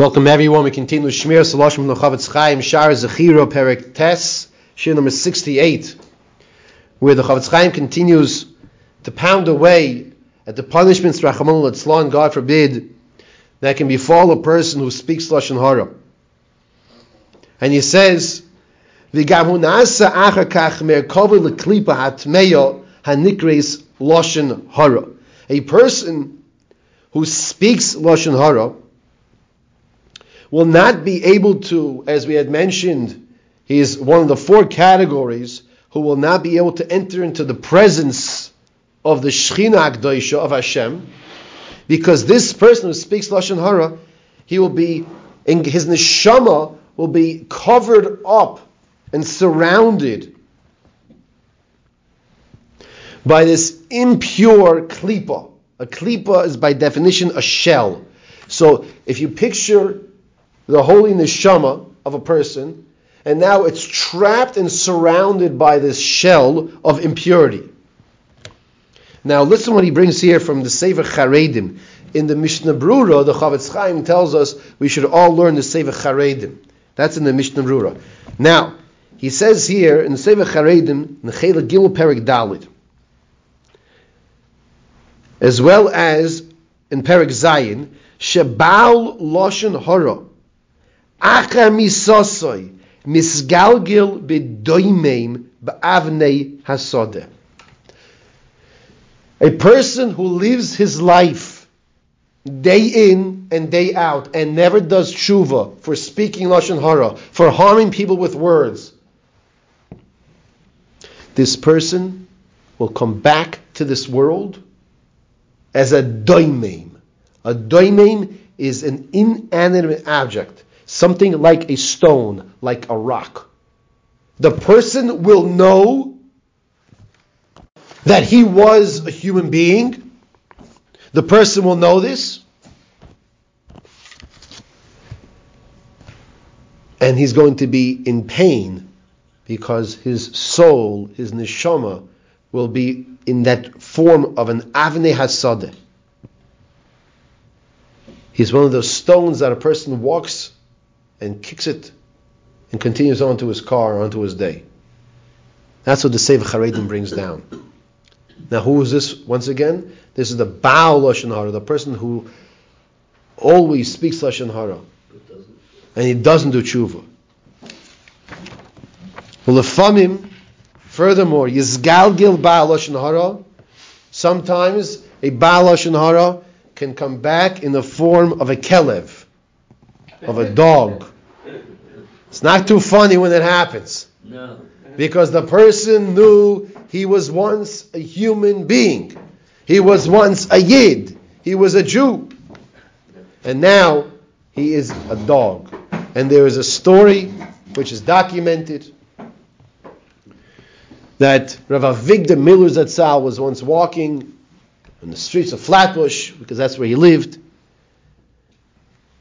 Welcome everyone. We continue Shmiras Haloshon from the Chofetz Chaim Shar Zechira Perek Tes Shir number 68 where the Chofetz Chaim continues to pound away at the punishments Rachamon Litzlan, God forbid, that can befall a person who speaks Lashon Hara. And he says, V'gam nasa achar kach merkova l'klipa hatmeya hanikres Lashon Hara. A person who speaks Lashon Hara will not be able to, as we had mentioned, he is one of the four categories who will not be able to enter into the presence of the Shechina Akdoisha of Hashem, because this person who speaks Lashon Hara, he will be, in his neshama will be covered up and surrounded by this impure klipa. A klipa is by definition a shell. So if you picture the holy neshama of a person, and now it's trapped and surrounded by this shell of impurity. Now listen what he brings here from the Sefer Charedim. In the Mishnah Brura, the Chofetz Chaim tells us we should all learn the Sefer Charedim. That's in the Mishnah Brura. Now, he says here in the Sefer Charedim, Nechela Gimel Perik Dalit, as well as in Perik Zayin, Shebal Loshen Hora, Misgalgil Ba'avnei. A person who lives his life day in and day out and never does tshuva for speaking lashon hara, for harming people with words, this person will come back to this world as a doimim. A doimim is an inanimate object, something like a stone, like a rock. The person will know that he was a human being. The person will know this. And he's going to be in pain because his soul, his neshama, will be in that form of an avnei hasadeh. He's one of those stones that a person walks and kicks it and continues on to his car or onto his day. That's what the Sefer Charedim brings down. Now, who is this once again? This is the Baal Lashon Hara, the person who always speaks Lashon Hara. And he doesn't do tshuva. Well, furthermore, Yizgalgil Baal Lashon Hara, sometimes a Baal Lashon Hara can come back in the form of a kelev, of a dog. It's not too funny when it happens. No. Because the person knew he was once a human being. He was once a Yid. He was a Jew. And now he is a dog. And there is a story which is documented that Rav Avigdor Miller Zatzal was once walking in the streets of Flatbush, because that's where he lived,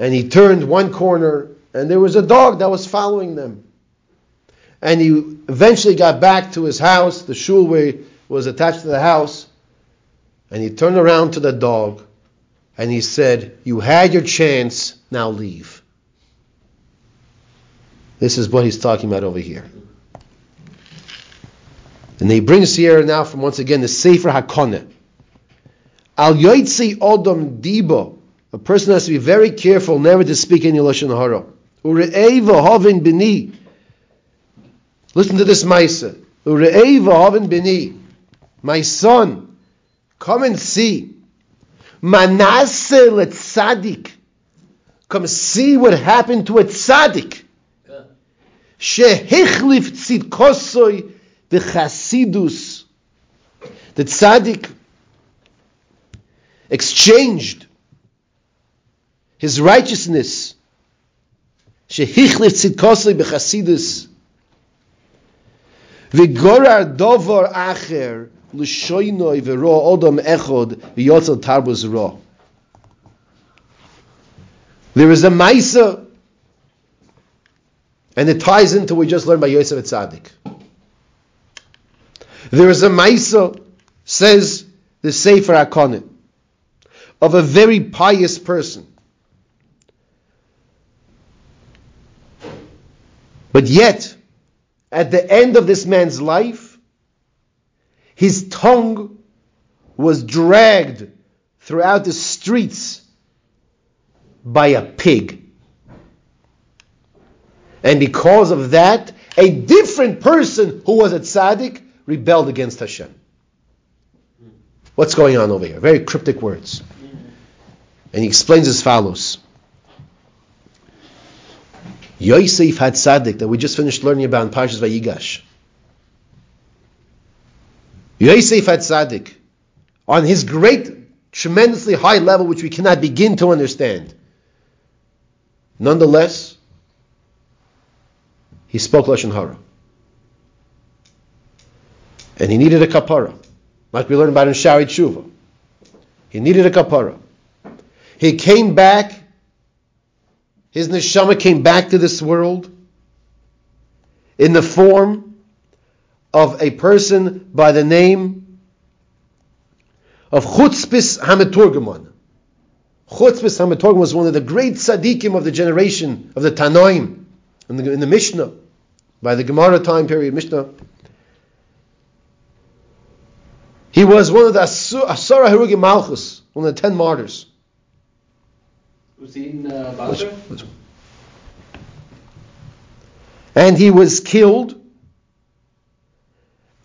and he turned one corner, and there was a dog that was following them. And he eventually got back to his house, the shul where he was attached to the house, and he turned around to the dog, and he said, You had your chance, now leave. This is what he's talking about over here. And he brings here now from once again the Sefer Hakoneh. Al yoitzi odom dibo. A person has to be very careful never to speak any lashon hara. Ure'eva hovin bini. Listen to this ma'isa. Ure'eva hovin bini. My son, come and see. Manasseh letzadik. Come see what happened to a tzaddik. Shehichlif tzidkosoi v'chasidus. The tzaddik exchanged his righteousness. Shehichlif tzidkosoi v'chasidus. V'gorar dovar acher l'shoinoi v'ro odom echod v'yotzel tarbuz ro. There is a Maisa, and it ties into what we just learned by Yosef Tzaddik. There is a Maisa, says the Sefer Hakoneh, of a very pious person But yet, at the end of this man's life, his tongue was dragged throughout the streets by a pig. And because of that, a different person who was a tzaddik rebelled against Hashem. What's going on over here? Very cryptic words. And he explains as follows. Yosef Hatzaddik that we just finished learning about in Parshas Vayigash. Yosef Hatzaddik on his great, tremendously high level, which we cannot begin to understand. Nonetheless, he spoke lashon hara, and he needed a kapara, like we learned about in Shari Tshuva. He needed a kapara. He came back. His neshama came back to this world in the form of a person by the name of Chutzpis Hameturgamon. Chutzpis Hameturgamon was one of the great tzaddikim of the generation of the Tanoim in the, in the Mishnah by the Gemara time period, Mishnah. He was one of the Asara Harugi Malchus, one of the ten martyrs. He in uh, And he was killed,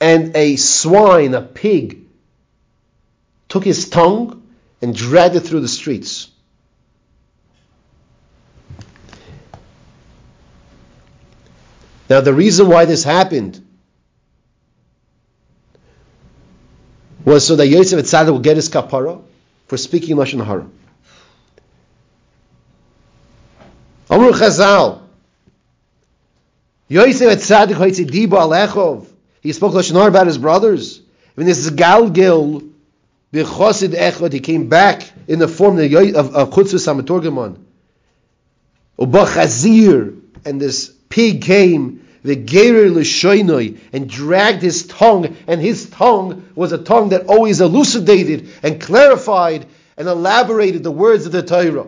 and a swine, a pig, took his tongue and dragged it through the streets. Now, the reason why this happened was so that Yosef Tzaddik will get his kapara for speaking lashon hara. Amru Chazal, Yosef Tzaddik hoitzi diba alechov. He spoke lashon about his brothers. When this is galgil b'chosid echad, he came back in the form of Chutzpis Hameturgamon. Uba Chazir, and this pig came the gerer l'shoinoi and dragged his tongue, and his tongue was a tongue that always elucidated and clarified and elaborated the words of the Torah.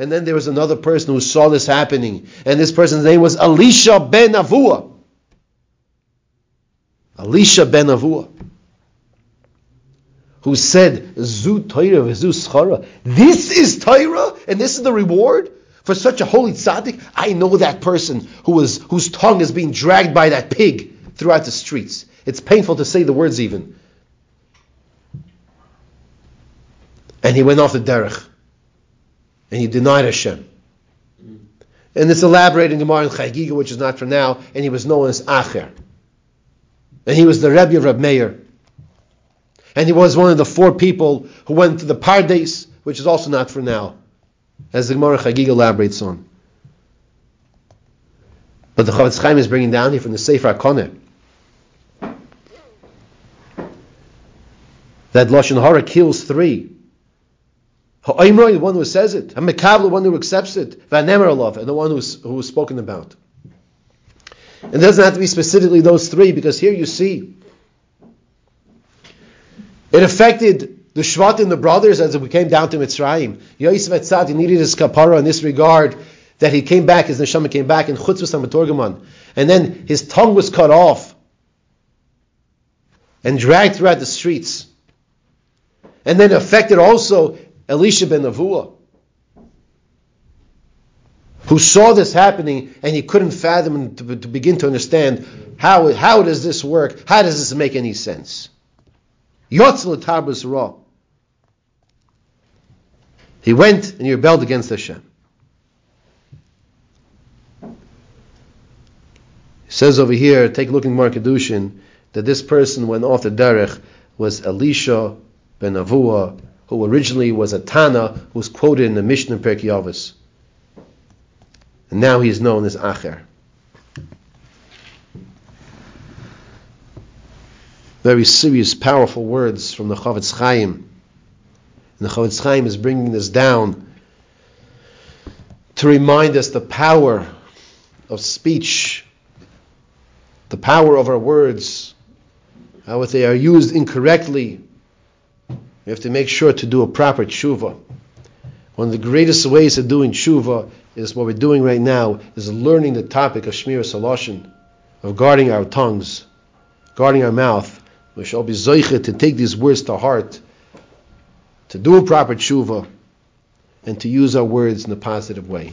And then there was another person who saw this happening, and this person's name was Elisha ben Avua. Elisha ben Avua. Who said, Zu Torah, Schara. This is Torah, and this is the reward? For such a holy tzaddik, I know that person who was, whose tongue is being dragged by that pig throughout the streets. It's painful to say the words even. And he went off the derech. And he denied Hashem. And it's elaborated in Gemara in Chagiga, which is not for now, and he was known as Acher. And he was the Rebbe of Reb Meir. And he was one of the four people who went to the Pardes, which is also not for now as the Gemara Chagig elaborates on. But the Chofetz Chaim is bringing down here from the Sefer HaKoneh that Lashon Hara kills three. Ha'imroi, the one who says it. Ha'mekabel, the one who accepts it. Va'nemer and the one who's, who was spoken about. It doesn't have to be specifically those three, because here you see it affected the Shvat and the brothers as we came down to Mitzrayim. Yosef Etzad, he needed his kapara in this regard, that he came back, his neshama came back, and Chutzpis Hameturgamon. And then his tongue was cut off and dragged throughout the streets. And then affected also Elisha ben Avua, who saw this happening and he couldn't fathom to, to begin to understand how, how does this work? How does this make any sense? Yotzel Tarbus Ra. He went and he rebelled against Hashem. He says over here, take a look in Mark Kedushin, that this person went off the derech was Elisha ben Avua, who originally was a Tana, who was quoted in the Mishnah Pirkei Avos. And now he is known as Acher. Very serious, powerful words from the Chofetz Chaim. And the Chofetz Chaim is bringing this down to remind us the power of speech, the power of our words, how if they are used incorrectly, we have to make sure to do a proper tshuva. One of the greatest ways of doing tshuva is what we're doing right now, is learning the topic of Shmiras Haloshon, of guarding our tongues, guarding our mouth. We shall be zoichet to take these words to heart, to do a proper tshuva, and to use our words in a positive way.